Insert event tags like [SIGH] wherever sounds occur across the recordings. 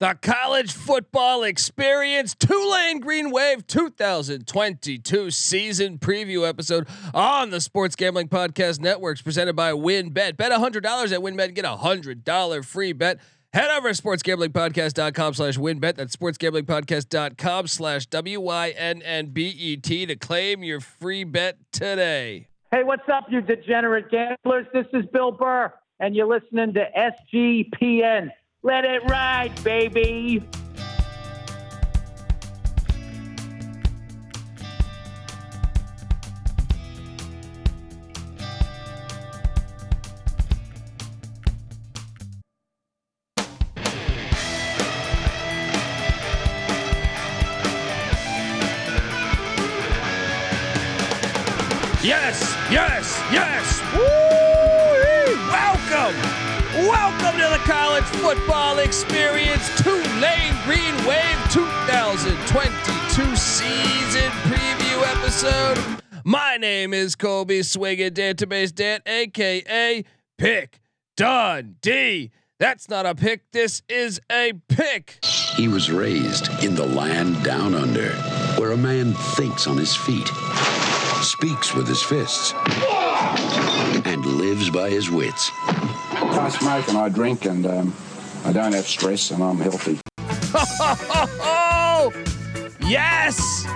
The College Football Experience Tulane Green Wave 2022 season preview episode on the Sports Gambling Podcast Networks presented by WynnBET. Bet $100 at WynnBET get a $100 free bet. Head over to sportsgamblingpodcast.com slash wynnbet. That's sportsgamblingpodcast.com slash W-Y-N-N-B-E-T to claim your free bet today. Hey, what's up, you degenerate gamblers? This is Bill Burr, and you're listening to SGPN. Let it ride, baby. Football Experience Tulane Green Wave 2022 season preview episode. My name is Colby Swinging Database Dan, aka Pick Dundee. That's not a pick. This is a pick. He was raised in the land down under, where a man thinks on his feet, speaks with his fists, and lives by his wits. I smoke and I drink and um, I don't have stress and I'm healthy. [LAUGHS] Yes.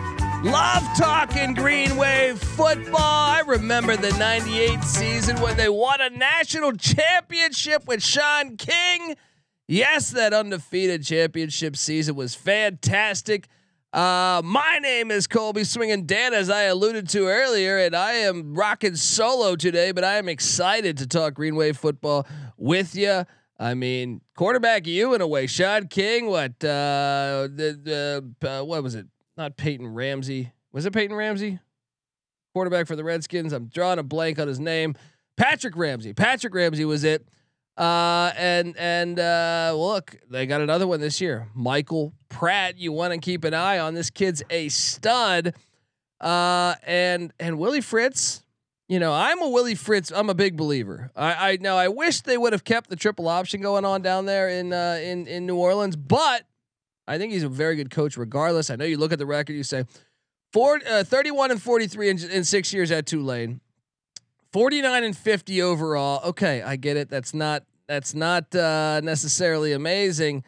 Love talking Green Wave football. I remember the 98 season when they won a national championship with Shaun King. Yes, that undefeated championship season was fantastic. Uh, my name is Colby Swinging Dan, as I alluded to earlier, and I am rocking solo today, but I am excited to talk Green Wave football with you. I mean, quarterback you in a way. Shaun King, what? Uh, the the uh, what was it? Not Peyton Ramsey. Was it Peyton Ramsey? Quarterback for the Redskins. I'm drawing a blank on his name. Patrick Ramsey. Patrick Ramsey was it. Uh, and and uh, look, they got another one this year. Michael Pratt. You want to keep an eye on this kid's a stud. Uh, and and Willie Fritz. You know, I'm a Willie Fritz. I'm a big believer. I, I now I wish they would have kept the triple option going on down there in uh, in in New Orleans, but I think he's a very good coach regardless. I know you look at the record, you say four, uh, 31 and 43 in, in six years at Tulane. 49 and 50 overall. Okay, I get it. That's not that's not uh, necessarily amazing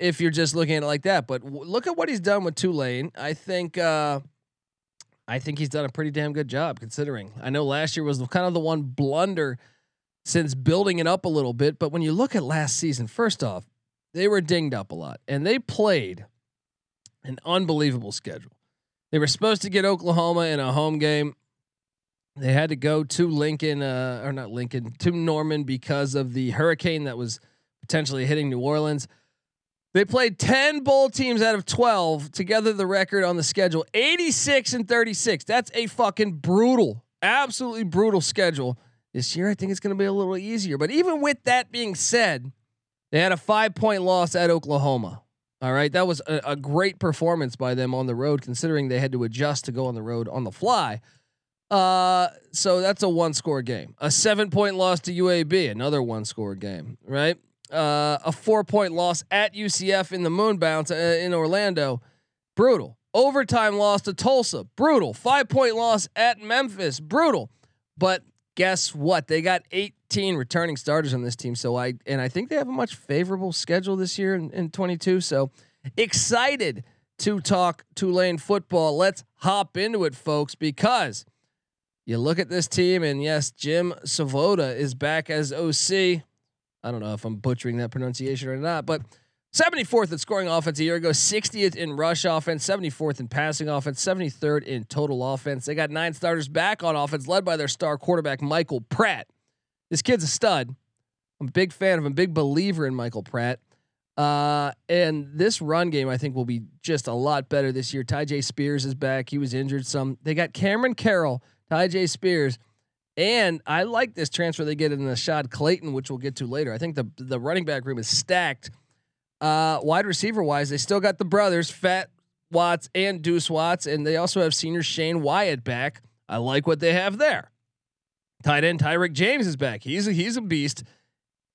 if you're just looking at it like that. But w- look at what he's done with Tulane. I think uh, I think he's done a pretty damn good job considering. I know last year was kind of the one blunder since building it up a little bit. But when you look at last season, first off, they were dinged up a lot and they played an unbelievable schedule. They were supposed to get Oklahoma in a home game. They had to go to Lincoln, uh, or not Lincoln, to Norman because of the hurricane that was potentially hitting New Orleans. They played 10 bowl teams out of 12 together the record on the schedule 86 and 36. That's a fucking brutal, absolutely brutal schedule. This year I think it's going to be a little easier. But even with that being said, they had a 5-point loss at Oklahoma. All right, that was a, a great performance by them on the road considering they had to adjust to go on the road on the fly. Uh, so that's a one score game. A seven point loss to UAB, another one score game, right? Uh, a four point loss at UCF in the moon bounce uh, in Orlando, brutal. Overtime loss to Tulsa, brutal. Five point loss at Memphis, brutal. But guess what? They got 18 returning starters on this team. So I and I think they have a much favorable schedule this year in, in 22. So excited to talk Tulane football. Let's hop into it, folks, because you look at this team, and yes, Jim Savoda is back as OC. I don't know if I'm butchering that pronunciation or not, but 74th in scoring offense a year ago, 60th in rush offense, 74th in passing offense, 73rd in total offense. They got nine starters back on offense, led by their star quarterback, Michael Pratt. This kid's a stud. I'm a big fan of him, big believer in Michael Pratt. Uh, and this run game, I think, will be just a lot better this year. Tyjae Spears is back. He was injured some. They got Cameron Carroll, Tyjae Spears, and I like this transfer they get in Ashaad Clayton, which we'll get to later. I think the the running back room is stacked. Uh, wide receiver wise, they still got the brothers, Phat Watts and Duece Watts, and they also have senior Shae Wyatt back. I like what they have there. Tight end Tyrick James is back. He's a, he's a beast.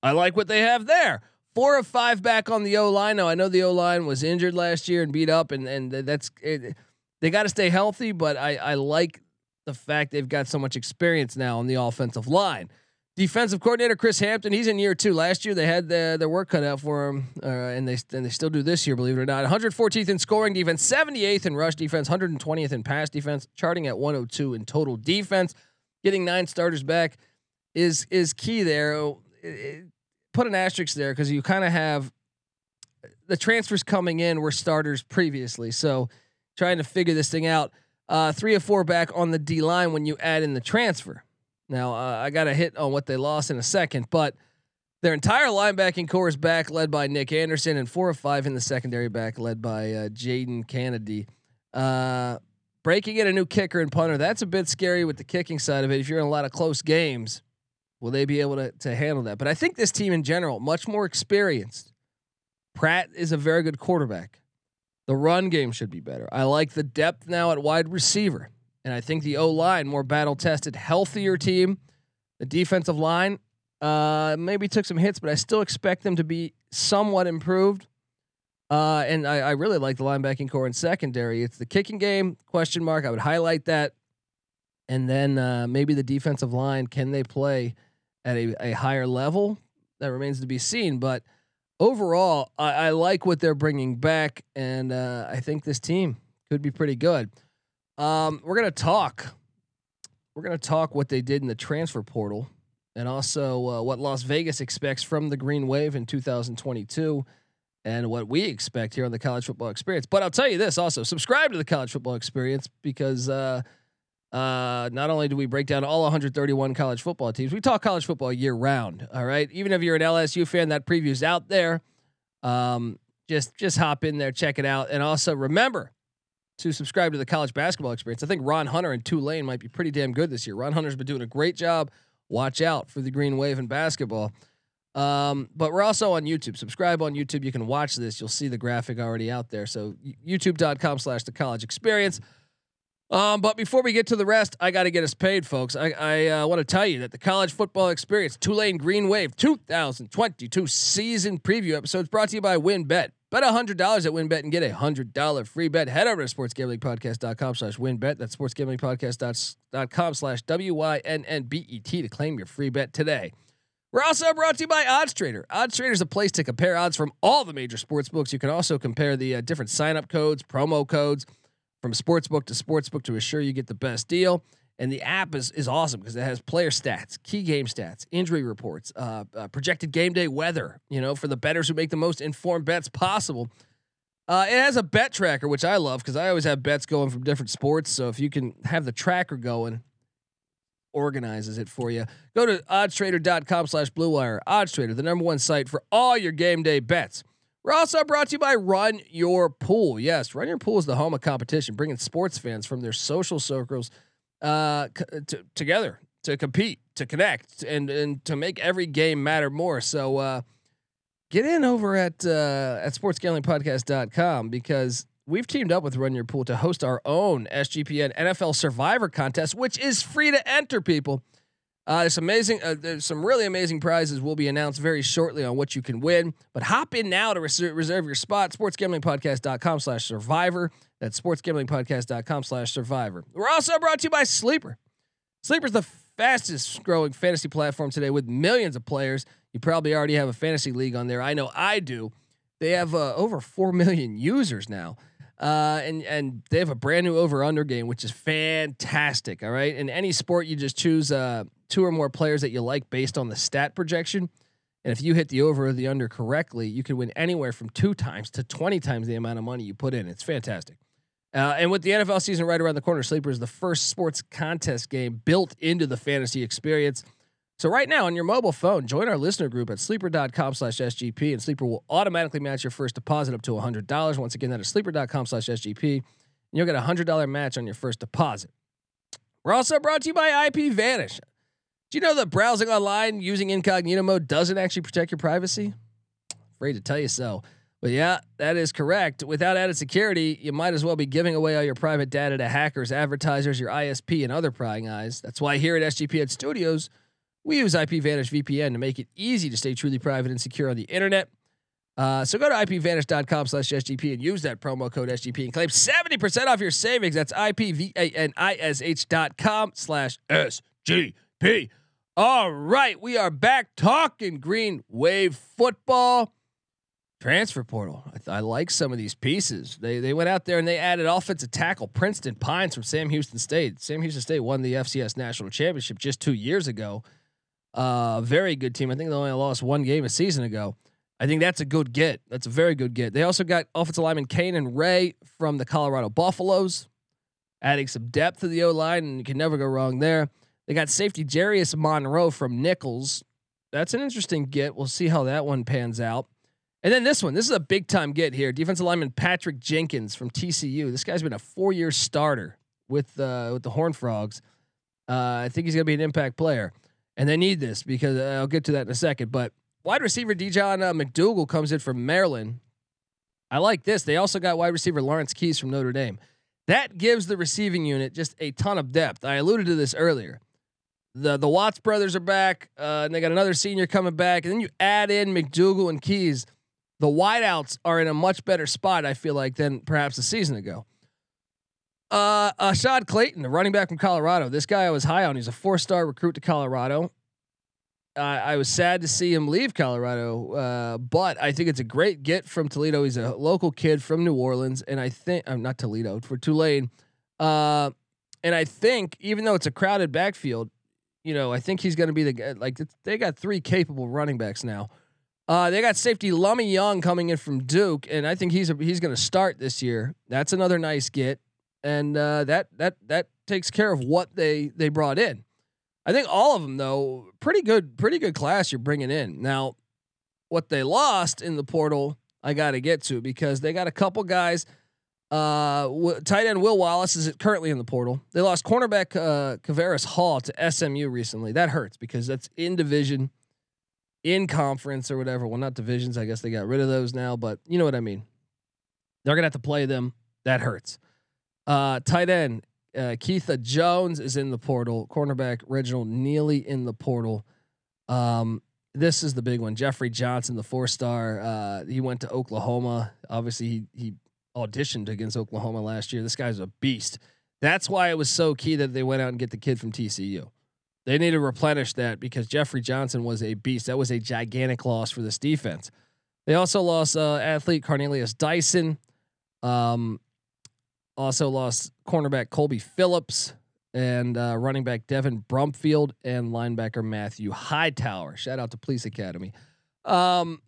I like what they have there four of five back on the O line. Now I know the O line was injured last year and beat up, and and that's it, they got to stay healthy. But I I like the fact they've got so much experience now on the offensive line. Defensive coordinator Chris Hampton, he's in year two. Last year they had the, their work cut out for him, uh, and they and they still do this year, believe it or not. 114th in scoring defense, 78th in rush defense, 120th in pass defense, charting at 102 in total defense. Getting nine starters back is is key there. It, put an asterisk there because you kind of have the transfers coming in were starters previously. So trying to figure this thing out. Uh, three or four back on the D line when you add in the transfer. Now uh, I got a hit on what they lost in a second, but their entire linebacking core is back, led by Nick Anderson, and four or five in the secondary back, led by uh, Jadon Canady. Uh, breaking in a new kicker and punter, that's a bit scary with the kicking side of it. If you're in a lot of close games, Will they be able to to handle that? But I think this team in general, much more experienced. Pratt is a very good quarterback. The run game should be better. I like the depth now at wide receiver. And I think the O line, more battle tested, healthier team. The defensive line uh, maybe took some hits, but I still expect them to be somewhat improved. Uh, and I, I, really like the linebacking core and secondary. It's the kicking game question mark. I would highlight that, and then uh, maybe the defensive line. Can they play at a, a higher level. That remains to be seen. But overall, I, I like what they're bringing back, and uh, I think this team could be pretty good. Um, we're gonna talk. We're gonna talk what they did in the transfer portal, and also uh, what Las Vegas expects from the Green Wave in 2022 and what we expect here on the college football experience. But I'll tell you this also subscribe to the college football experience because uh, uh, not only do we break down all 131 college football teams, we talk college football year round. All right, even if you're an LSU fan, that preview's out there. Um, just just hop in there, check it out, and also remember to subscribe to the college basketball experience. I think Ron Hunter and Tulane might be pretty damn good this year. Ron Hunter's been doing a great job. Watch out for the Green Wave in basketball. Um, but we're also on YouTube. Subscribe on YouTube. You can watch this. You'll see the graphic already out there. So youtube.com slash the college experience. Um, but before we get to the rest, I got to get us paid, folks. I, I uh, want to tell you that the college football experience, Tulane Green Wave 2022 season preview episode is brought to you by WynnBET. Bet $100 at WynnBET and get a $100 free bet. Head over to sportsgamblingpodcast.com slash wynnbet. That's sportsgamblingpodcast.com slash W-Y-N-N-B-E-T to claim your free bet today. We're also brought to you by Odds Trader. Odds Trader is a place to compare odds from all the major sports books. You can also compare the uh, different sign-up codes, promo codes, from sportsbook to sportsbook to assure you get the best deal. And the app is is awesome because it has player stats, key game stats, injury reports, uh, uh, projected game day weather. You know, for the betters who make the most informed bets possible. Uh, it has a bet tracker, which I love because I always have bets going from different sports. So if you can have the tracker going, organizes it for you. Go to oddstrader.com slash blue wire. Oddstrader, the number one site for all your game day bets. We're also brought to you by Run Your Pool. Yes, Run Your Pool is the home of competition, bringing sports fans from their social circles uh, c- t- together to compete, to connect, and and to make every game matter more. So uh, get in over at uh, at sportsgamblingpodcast.com because we've teamed up with Run Your Pool to host our own SGPN NFL Survivor contest, which is free to enter. People. Uh, there's amazing. Uh, there's some really amazing prizes will be announced very shortly on what you can win. But hop in now to reserve, reserve your spot. SportsGamblingPodcast.com slash survivor. That's SportsGamblingPodcast.com slash survivor. We're also brought to you by Sleeper. Sleeper is the fastest growing fantasy platform today with millions of players. You probably already have a fantasy league on there. I know I do. They have uh, over 4 million users now. Uh, and and they have a brand new over under game, which is fantastic. All right, in any sport, you just choose uh, two or more players that you like based on the stat projection. And if you hit the over or the under correctly, you can win anywhere from two times to 20 times the amount of money you put in. It's fantastic. Uh, and with the NFL season right around the corner, Sleeper is the first sports contest game built into the fantasy experience. So right now on your mobile phone, join our listener group at sleeper.com slash SGP and Sleeper will automatically match your first deposit up to $100. Once again, that is sleeper.com slash SGP. And you'll get a $100 match on your first deposit. We're also brought to you by IP Vanish. Do you know that browsing online using incognito mode doesn't actually protect your privacy? Afraid to tell you so. But yeah, that is correct. Without added security, you might as well be giving away all your private data to hackers, advertisers, your ISP, and other prying eyes. That's why here at SGPN Studios, we use IPVanish VPN to make it easy to stay truly private and secure on the internet. Uh, so go to ipvanish.com slash SGP and use that promo code SGP and claim 70% off your savings. That's IPVANISH dot com slash SGP. All right, we are back talking Green Wave football transfer portal. I, th- I, like some of these pieces. They they went out there and they added offensive tackle Princeton Pines from Sam Houston State. Sam Houston State won the FCS national championship just two years ago. Uh, very good team. I think they only lost one game a season ago. I think that's a good get. That's a very good get. They also got offensive lineman Kane and Ray from the Colorado Buffaloes, adding some depth to the O line, and you can never go wrong there. They got safety Jarius Monroe from Nicholls. That's an interesting get. We'll see how that one pans out. And then this one, this is a big time get here. Defensive lineman Patrick Jenkins from TCU. This guy's been a four year starter with uh, with the Horn Frogs. Uh, I think he's gonna be an impact player, and they need this because uh, I'll get to that in a second. But Wide receiver Dijon uh, McDougal comes in from Maryland. I like this. They also got wide receiver Lawrence Keys from Notre Dame. That gives the receiving unit just a ton of depth. I alluded to this earlier. The the Watts brothers are back, uh, and they got another senior coming back. And then you add in McDougal and Keys. The wideouts are in a much better spot, I feel like, than perhaps a season ago. Uh, Ashaad Clayton, the running back from Colorado. This guy I was high on. He's a four star recruit to Colorado. I was sad to see him leave Colorado, uh, but I think it's a great get from Toledo. He's a local kid from New Orleans, and I think I'm uh, not Toledo for Tulane. Uh, and I think even though it's a crowded backfield, you know, I think he's going to be the guy. Like they got three capable running backs now. Uh, they got safety Lummie Young coming in from Duke, and I think he's a, he's going to start this year. That's another nice get, and uh, that that that takes care of what they they brought in. I think all of them though, pretty good, pretty good class you're bringing in. Now, what they lost in the portal, I got to get to because they got a couple guys. Uh, tight end Will Wallace is currently in the portal. They lost cornerback uh, Hall to SMU recently. That hurts because that's in division, in conference or whatever. Well, not divisions. I guess they got rid of those now, but you know what I mean. They're gonna have to play them. That hurts. Uh, tight end uh, Keitha Jones is in the portal. Cornerback Reginald Neely in the portal. Um, this is the big one. Jeffrey Johnson, the four star. Uh, he went to Oklahoma. Obviously, he he auditioned against Oklahoma last year. This guy's a beast. That's why it was so key that they went out and get the kid from TCU. They need to replenish that because Jeffrey Johnson was a beast. That was a gigantic loss for this defense. They also lost uh, athlete Cornelius Dyson. Um, also lost cornerback Colby Phillips and uh, running back Devin Brumfield and linebacker Matthew Hightower. Shout out to Police Academy. Um,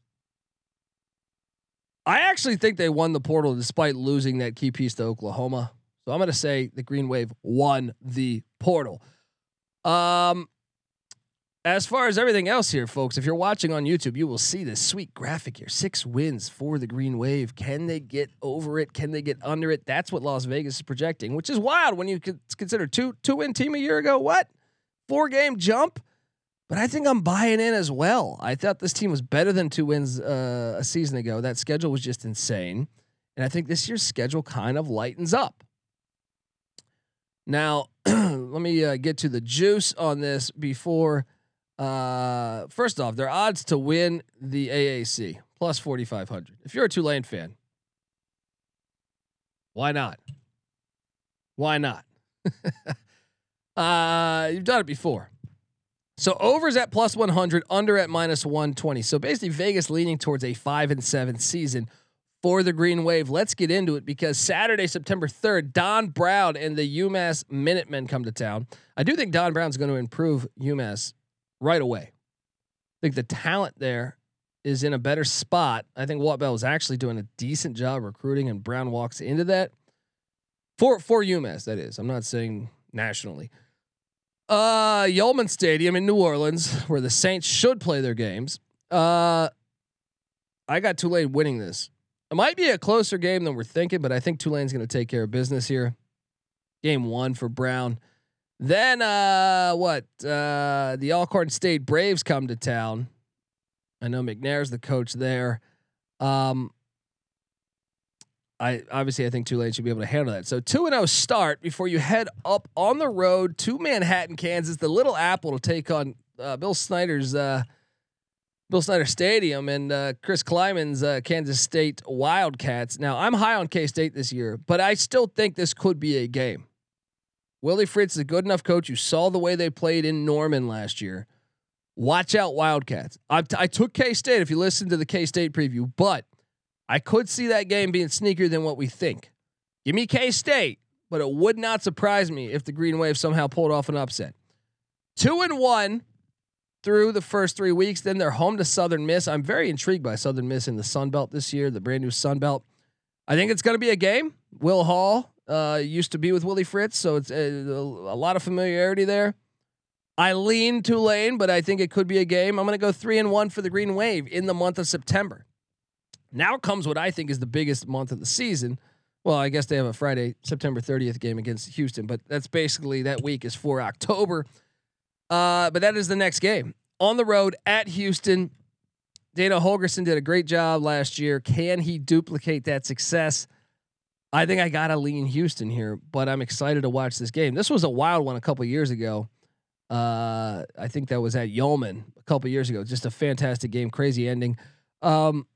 I actually think they won the portal despite losing that key piece to Oklahoma. So I'm going to say the Green Wave won the portal. Um, as far as everything else here, folks, if you're watching on YouTube, you will see this sweet graphic here. Six wins for the Green Wave. Can they get over it? Can they get under it? That's what Las Vegas is projecting, which is wild when you consider two two win team a year ago. What four game jump? But I think I'm buying in as well. I thought this team was better than two wins uh, a season ago. That schedule was just insane, and I think this year's schedule kind of lightens up. Now, [CLEARS THROAT] let me uh, get to the juice on this before uh, first off, their odds to win the AAC plus 4,500. If you're a Tulane fan, why not? Why not? [LAUGHS] uh, you've done it before. So overs at plus 100, under at minus 120. So basically, Vegas leaning towards a five and seven season for the Green Wave. Let's get into it because Saturday, September 3rd, Don Brown and the UMass Minutemen come to town. I do think Don Brown's going to improve UMass right away. I think the talent there is in a better spot. I think Walt Bell is actually doing a decent job recruiting, and Brown walks into that for for UMass. That is, I'm not saying nationally. Uh, Yulman Stadium in New Orleans, [LAUGHS] where the Saints should play their games. Uh, I got Tulane winning this. It might be a closer game than we're thinking, but I think Tulane's going to take care of business here. Game one for Brown. Then uh, what? Uh, the Alcorn State Braves come to town. I know McNair's the coach there. Um, I obviously I think Tulane should be able to handle that. So two and zero start before you head up on the road to Manhattan, Kansas, the Little Apple to take on uh, Bill Snyder's uh, Bill Snyder Stadium and uh, Chris Klieman's uh, Kansas State Wildcats. Now I'm high on K State this year, but I still think this could be a game. Willie Fritz is a good enough coach. You saw the way they played in Norman last year. Watch out, Wildcats. I, took K State if you listen to the K State preview, but I could see that game being sneakier than what we think. Give me K State, but it would not surprise me if the Green Wave somehow pulled off an upset. Two and one through the first three weeks. Then they're home to Southern Miss. I'm very intrigued by Southern Miss in the Sun Belt this year, the brand new Sun Belt. I think it's going to be a game. Will Hall uh, used to be with Willie Fritz, so it's a, a, a lot of familiarity there. I lean Tulane, but I think it could be a game. I'm going to go three and one for the Green Wave in the month of September. Now comes what I think is the biggest month of the season. Well, I guess they have a Friday, September 30th game against Houston, but that's basically that week is for October. Uh, but that is the next game on the road at Houston. Dana Holgorsen did a great job last year. Can he duplicate that success? I think I got to lean Houston here, but I'm excited to watch this game. This was a wild one a couple years ago. Uh, I think that was at Yulman a couple years ago. Just a fantastic game, crazy ending. Um,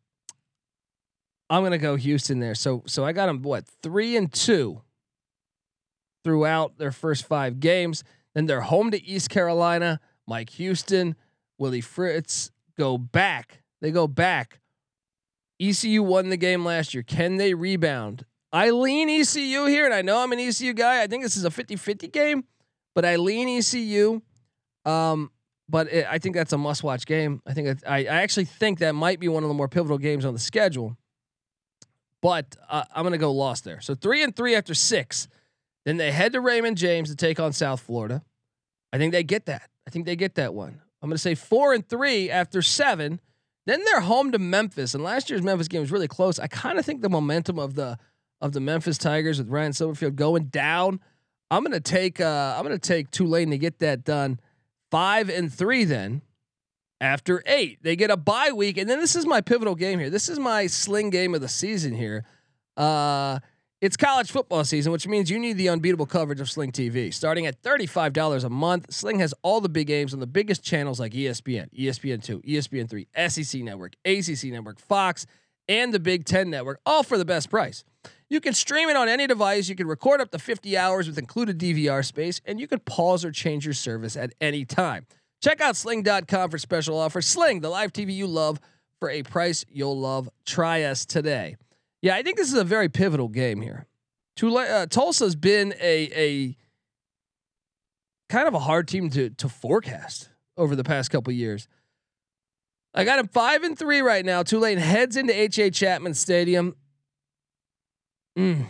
I'm gonna go Houston there. So so I got them what three and two throughout their first five games. Then they're home to East Carolina. Mike Houston, Willie Fritz go back. They go back. ECU won the game last year. Can they rebound? I lean ECU here, and I know I'm an ECU guy. I think this is a 50 50 game, but I lean ECU. Um, but it, I think that's a must watch game. I think I, I actually think that might be one of the more pivotal games on the schedule. But uh, I'm going to go lost there. So three and three after six. Then they head to Raymond James to take on South Florida. I think they get that. I think they get that one. I'm going to say four and three after seven. Then they're home to Memphis, and last year's Memphis game was really close. I kind of think the momentum of the of the Memphis Tigers with Ryan Silverfield going down. I'm to take uh, I'm to take Tulane to get that done. Five and three then. After eight, they get a bye week, and then this is my pivotal game here. This is my sling game of the season here. Uh, it's college football season, which means you need the unbeatable coverage of Sling TV. Starting at $35 a month, Sling has all the big games on the biggest channels like ESPN, ESPN2, ESPN3, SEC Network, ACC Network, Fox, and the Big Ten Network, all for the best price. You can stream it on any device. You can record up to 50 hours with included DVR space, and you can pause or change your service at any time. Check out sling.com for special offers. Sling, the live TV you love for a price you'll love. Try us today. Yeah, I think this is a very pivotal game here. Tula- uh, Tulsa's been a a kind of a hard team to to forecast over the past couple years. I got him five and three right now. Tulane heads into H. A. Chapman Stadium. Mm.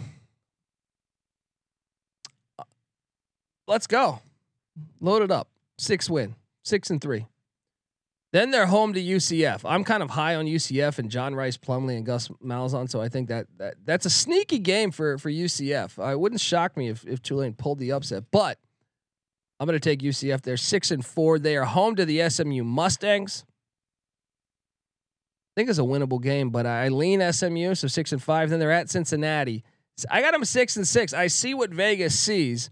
Let's go. Load it up. Six win. Six and three. Then they're home to UCF. I'm kind of high on UCF and John Rhys Plumlee and Gus Malzahn, so I think that, that that's a sneaky game for for UCF. I wouldn't shock me if if Tulane pulled the upset, but I'm going to take UCF. They're six and four. They are home to the SMU Mustangs. I think it's a winnable game, but I lean SMU, so six and five. Then they're at Cincinnati. I got them six and six. I see what Vegas sees.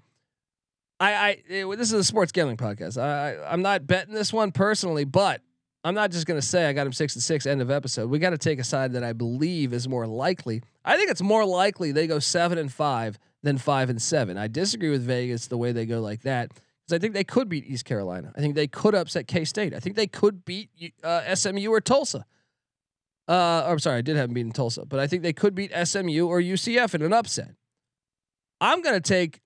I, I it, this is a sports gambling podcast. I, I I'm not betting this one personally, but I'm not just going to say I got him six and six. End of episode. We got to take a side that I believe is more likely. I think it's more likely they go seven and five than five and seven. I disagree with Vegas the way they go like that because I think they could beat East Carolina. I think they could upset K State. I think they could beat uh, SMU or Tulsa. Uh, I'm sorry, I did have them beating Tulsa, but I think they could beat SMU or UCF in an upset. I'm going to take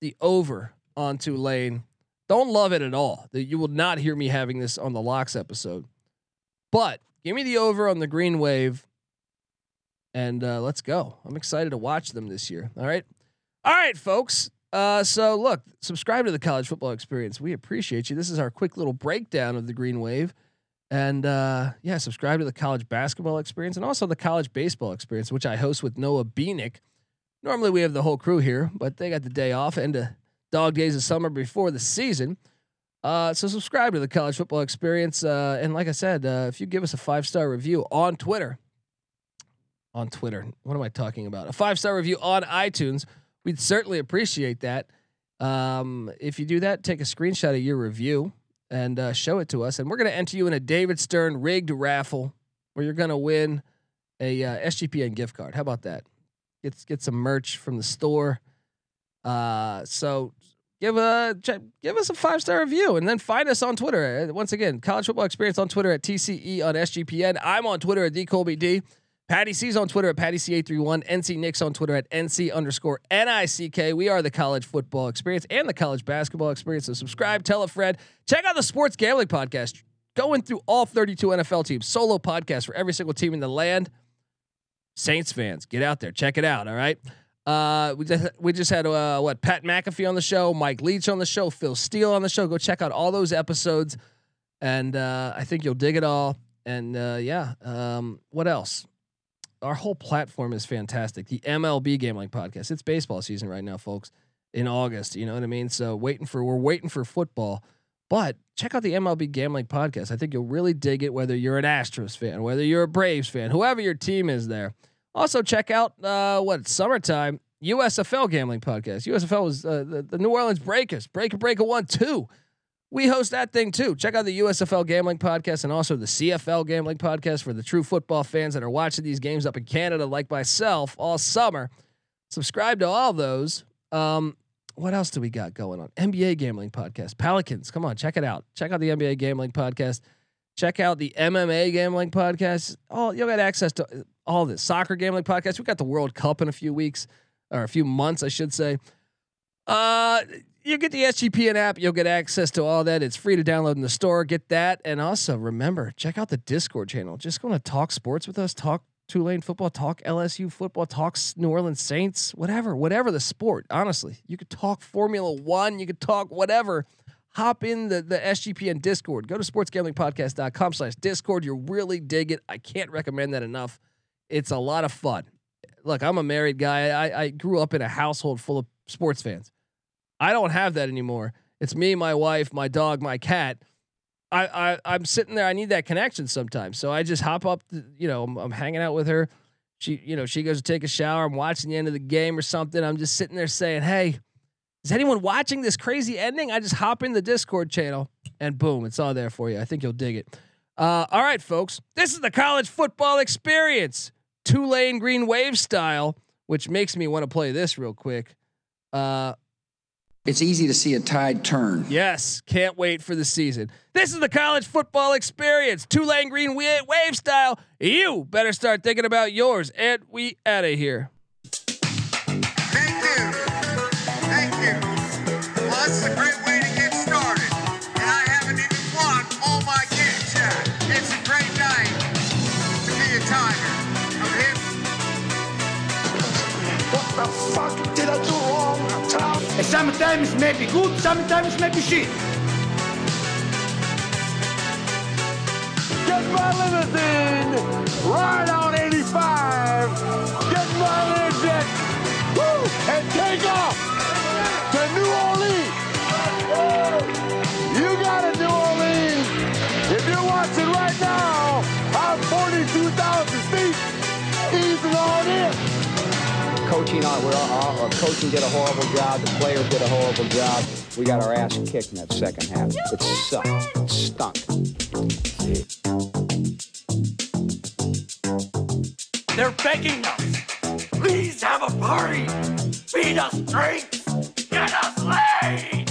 the over on Tulane don't love it at all. That you will not hear me having this on the locks episode. But give me the over on the green wave. And uh, let's go. I'm excited to watch them this year. All right. All right, folks. Uh, so look, subscribe to the College Football Experience. We appreciate you. This is our quick little breakdown of the Green Wave. And uh, yeah, subscribe to the College Basketball Experience and also the College Baseball Experience, which I host with Noah Beanick. Normally we have the whole crew here, but they got the day off and the dog days of summer before the season. Uh, so subscribe to the College Football Experience. Uh, and like I said, uh, if you give us a five star review on Twitter, on Twitter, what am I talking about? A five star review on iTunes, we'd certainly appreciate that. Um, if you do that, take a screenshot of your review and uh, show it to us, and we're going to enter you in a David Stern rigged raffle where you're going to win a uh, SGPN gift card. How about that? Get get some merch from the store. Uh, so give a give us a five star review and then find us on Twitter. Uh, once again, college football experience on Twitter at TCE on SGPN. I'm on Twitter at DColbyD. Patty C's on Twitter at Patty C831. NC Nick's on Twitter at NC underscore NICK. We are the college football experience and the college basketball experience. So subscribe, tell a friend. Check out the sports gambling podcast. Going through all 32 NFL teams, solo podcast for every single team in the land. Saints fans, get out there, check it out. All right. Uh, we just we just had uh, what Pat McAfee on the show, Mike Leach on the show, Phil Steele on the show. Go check out all those episodes, and uh, I think you'll dig it all. And uh, yeah, um, what else? Our whole platform is fantastic. The MLB Gambling Podcast. It's baseball season right now, folks. In August, you know what I mean. So waiting for we're waiting for football, but check out the MLB Gambling Podcast. I think you'll really dig it. Whether you're an Astros fan, whether you're a Braves fan, whoever your team is there. Also check out uh, what summertime USFL Gambling Podcast. USFL was uh, the, the New Orleans Breakers. Breaker Breaker one two we host that thing too. Check out the USFL Gambling Podcast and also the CFL Gambling Podcast for the true football fans that are watching these games up in Canada, like myself, all summer. Subscribe to all those. Um, what else do we got going on? NBA Gambling Podcast, Pelicans. Come on, check it out. Check out the NBA Gambling Podcast. Check out the MMA Gambling Podcast. Oh, you'll get access to all this soccer gambling podcast. We got the World Cup in a few weeks or a few months, I should say. Uh, you get the SGPN app, you'll get access to all that. It's free to download in the store. Get that. And also remember, check out the Discord channel. Just going to talk sports with us, talk Tulane football, talk LSU football, talk New Orleans Saints, whatever, whatever the sport. Honestly, you could talk Formula One, you could talk whatever. Hop in the, the SGPN Discord. Go to sportsgamblingpodcast.com slash Discord. You'll really dig it. I can't recommend that enough. It's a lot of fun. Look, I'm a married guy. I, I grew up in a household full of sports fans. I don't have that anymore. It's me, my wife, my dog, my cat. I, I I'm sitting there. I need that connection sometimes. So I just hop up. To, you know, I'm, I'm, hanging out with her. She, you know, she goes to take a shower. I'm watching the end of the game or something. I'm just sitting there saying, "Hey, is anyone watching this crazy ending?" I just hop in the Discord channel and boom, it's all there for you. I think you'll dig it. Uh, all right, folks, this is the college football experience, Tulane Green Wave style, which makes me want to play this real quick. Uh, it's easy to see a tide turn. Yes, can't wait for the season. This is the college football experience, Tulane Green Wave style. You better start thinking about yours, and we out of here. Tom? may be good, sometimes may be shit. Get my limousine right on 85. Get my Learjet. Coaching on we're uh, uh, all, our coaching did a horrible job. The players did a horrible job. We got our ass kicked in that second half. It sucked. It stunk. They're begging us. Please have a party. Feed us drinks. Get us laid.